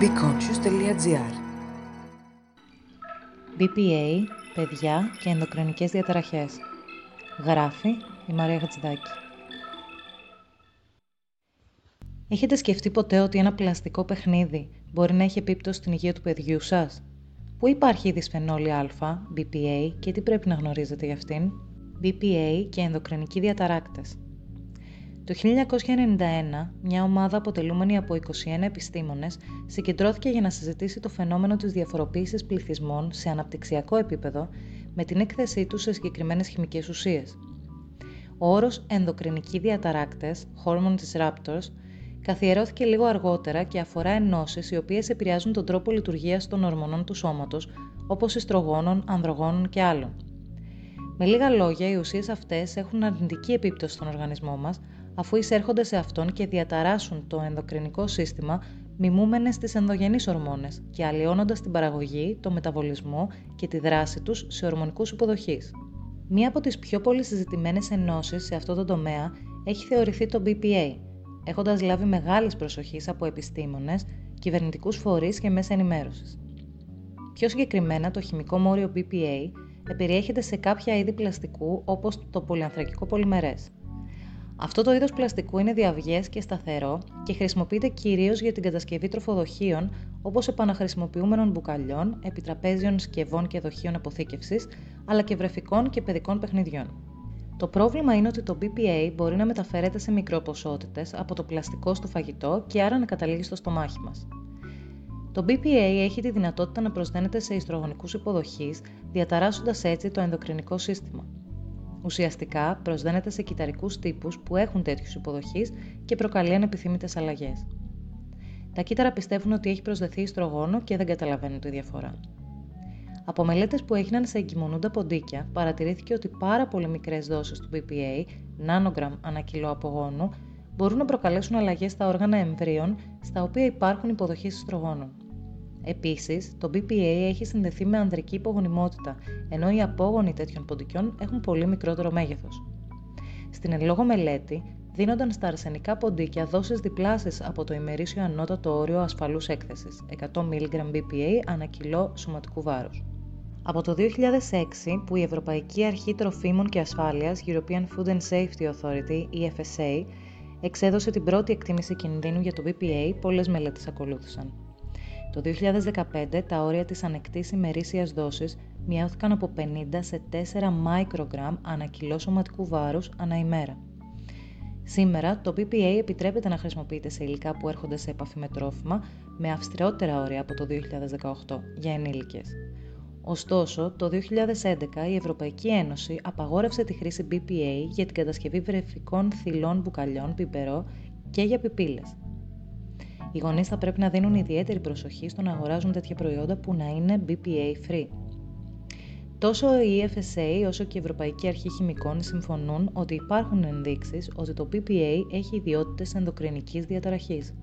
BeConscious.gr BPA, παιδιά και ενδοκρινικές διαταραχές. Γράφει η Μαρία Χατζηδάκη. Έχετε σκεφτεί ποτέ ότι ένα πλαστικό παιχνίδι μπορεί να έχει επίπτωση στην υγεία του παιδιού σας; Πού υπάρχει η δυσφενόλη α, BPA και τι πρέπει να γνωρίζετε για αυτήν; BPA και ενδοκρινικοί διαταράκτες. Το 1991, μια ομάδα αποτελούμενη από 21 επιστήμονες συγκεντρώθηκε για να συζητήσει το φαινόμενο της διαφοροποίησης πληθυσμών σε αναπτυξιακό επίπεδο με την έκθεσή τους σε συγκεκριμένες χημικές ουσίες. Ο όρος ενδοκρινικοί διαταράκτες, hormone disruptors, καθιερώθηκε λίγο αργότερα και αφορά ενώσεις οι οποίες επηρεάζουν τον τρόπο λειτουργίας των ορμονών του σώματος, όπως ιστρογόνων, ανδρογόνων και άλλων. Με λίγα λόγια, οι ουσίες αυτές έχουν αρνητική επίπτωση στον οργανισμό μας, αφού εισέρχονται σε αυτόν και διαταράσσουν το ενδοκρινικό σύστημα μιμούμενες στις ενδογενείς ορμόνες και αλλοιώνοντας την παραγωγή, το μεταβολισμό και τη δράση τους σε ορμονικούς υποδοχείς. Μία από τις πιο πολύ συζητημένες ενώσεις σε αυτό το τομέα έχει θεωρηθεί το BPA, έχοντας λάβει μεγάλης προσοχής από επιστήμονες, κυβερνητικούς φορείς και μέσα ενημέρωσης. Πιο συγκεκριμένα, το χημικό μόριο BPA περιέχεται σε κάποια είδη πλαστικού όπως το πολυανθρακικό πολυμερές. Αυτό το είδος πλαστικού είναι διαυγές και σταθερό και χρησιμοποιείται κυρίως για την κατασκευή τροφοδοχείων όπως επαναχρησιμοποιούμενων μπουκαλιών, επιτραπέζιων σκευών και δοχείων αποθήκευσης, αλλά και βρεφικών και παιδικών παιχνιδιών. Το πρόβλημα είναι ότι το BPA μπορεί να μεταφέρεται σε μικροποσότητες από το πλαστικό στο φαγητό και άρα να καταλήγει στο στομάχι μας. Το BPA έχει τη δυνατότητα να προσδένεται σε ιστρογονικούς υποδοχείς, διαταράσσοντας έτσι το ενδοκρινικό σύστημα. Ουσιαστικά προσδένεται σε κυταρικούς τύπους που έχουν τέτοιους υποδοχείς και προκαλεί ανεπιθύμητες αλλαγές. Τα κύτταρα πιστεύουν ότι έχει προσδεθεί ιστρογόνο και δεν καταλαβαίνουν τη διαφορά. Από μελέτες που έγιναν σε εγκυμονούντα ποντίκια, παρατηρήθηκε ότι πάρα πολύ μικρές δόσεις του BPA, νάνογραμμ ανά κιλό απογόνου, μπορούν να προκαλέσουν αλλαγές στα όργανα εμβρίων, στα οποία υπάρχουν υποδοχές ιστρογόνων. Επίσης, το BPA έχει συνδεθεί με ανδρική υπογονιμότητα, ενώ οι απόγονοι τέτοιων ποντικιών έχουν πολύ μικρότερο μέγεθος. Στην εν λόγω μελέτη, δίνονταν στα αρσενικά ποντίκια δόσεις διπλάσει από το ημερήσιο ανώτατο όριο ασφαλούς έκθεσης, 100 mg BPA ανά κιλό σωματικού βάρους. Από το 2006, που η Ευρωπαϊκή Αρχή Τροφίμων και Ασφάλειας European Food and Safety Authority, EFSA, εξέδωσε την πρώτη εκτίμηση κινδύνου για το BPA, πολλές μελέτες ακολούθησαν. Το 2015 τα όρια της ανεκτής ημερήσιας δόσης μειώθηκαν από 50 σε 4 μικρογραμμ ανά κιλό σωματικού βάρους ανά ημέρα. Σήμερα το BPA επιτρέπεται να χρησιμοποιείται σε υλικά που έρχονται σε επαφή με τρόφιμα με αυστηρότερα όρια από το 2018 για ενήλικες. Ωστόσο, το 2011 η Ευρωπαϊκή Ένωση απαγόρευσε τη χρήση BPA για την κατασκευή βρεφικών θυλών μπουκαλιών πιπερό και για πιπίλες. Οι γονείς θα πρέπει να δίνουν ιδιαίτερη προσοχή στο να αγοράζουν τέτοια προϊόντα που να είναι BPA free. Τόσο η EFSA όσο και η Ευρωπαϊκή Αρχή Χημικών συμφωνούν ότι υπάρχουν ενδείξεις ότι το BPA έχει ιδιότητες ενδοκρινικής διαταραχής.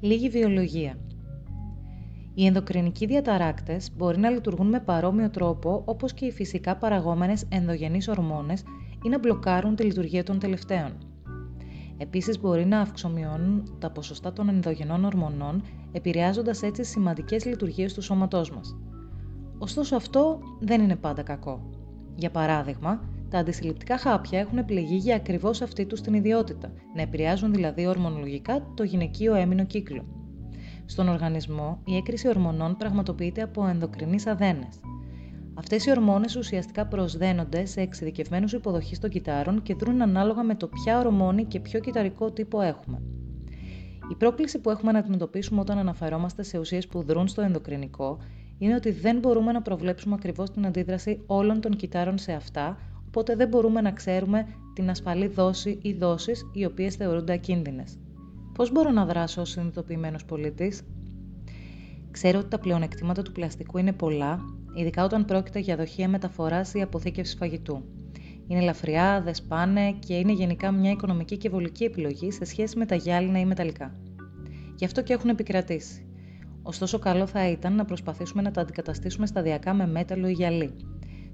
Λίγη βιολογία. Οι ενδοκρινικοί διαταράκτες μπορεί να λειτουργούν με παρόμοιο τρόπο όπως και οι φυσικά παραγόμενες ενδογενείς ορμόνες ή να μπλοκάρουν τη λειτουργία των τελευταίων. Επίσης, μπορεί να αυξομειώνουν τα ποσοστά των ενδογενών ορμονών, επηρεάζοντας έτσι σημαντικές λειτουργίες του σώματός μας. Ωστόσο, αυτό δεν είναι πάντα κακό. Για παράδειγμα, τα αντισυλληπτικά χάπια έχουν επιλεγεί για ακριβώς αυτή τους την ιδιότητα, να επηρεάζουν δηλαδή ορμονολογικά το γυναικείο έμεινο κύκλο. Στον οργανισμό, η έκρηση ορμονών πραγματοποιείται από ενδοκρινείς αδένες. Αυτές οι ορμόνες ουσιαστικά προσδένονται σε εξειδικευμένους υποδοχείς των κυτάρων και δρούν ανάλογα με το ποια ορμόνη και ποιο κυταρικό τύπο έχουμε. Η πρόκληση που έχουμε να αντιμετωπίσουμε όταν αναφερόμαστε σε ουσίες που δρούν στο ενδοκρινικό είναι ότι δεν μπορούμε να προβλέψουμε ακριβώς την αντίδραση όλων των κυτάρων σε αυτά, οπότε δεν μπορούμε να ξέρουμε την ασφαλή δόση ή δόσεις οι οποίες θεωρούνται ακίνδυνες. Πώς μπορώ να δράσω ως συνειδητοποιημένος πολίτης, Ξέρω ότι τα πλεονεκτήματα του πλαστικού είναι πολλά ειδικά όταν πρόκειται για δοχεία μεταφοράς ή αποθήκευσης φαγητού. Είναι ελαφριά, δεν σπάνε και είναι γενικά μια οικονομική και βολική επιλογή σε σχέση με τα γυάλινα ή μεταλλικά. Γι' αυτό και έχουν επικρατήσει. Ωστόσο, καλό θα ήταν να προσπαθήσουμε να τα αντικαταστήσουμε σταδιακά με μέταλλο ή γυαλί.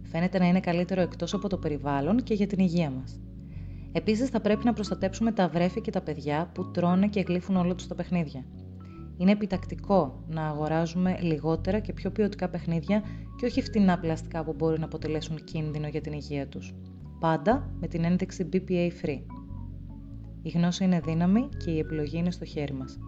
Φαίνεται να είναι καλύτερο εκτός από το περιβάλλον και για την υγεία μας. Επίσης, θα πρέπει να προστατέψουμε τα βρέφη και τα παιδιά που τρώνε και γλύφουν όλα τους τα παιχνίδια. Είναι επιτακτικό να αγοράζουμε λιγότερα και πιο ποιοτικά παιχνίδια και όχι φτηνά πλαστικά που μπορεί να αποτελέσουν κίνδυνο για την υγεία τους. Πάντα με την ένδειξη BPA Free. Η γνώση είναι δύναμη και η επιλογή είναι στο χέρι μας.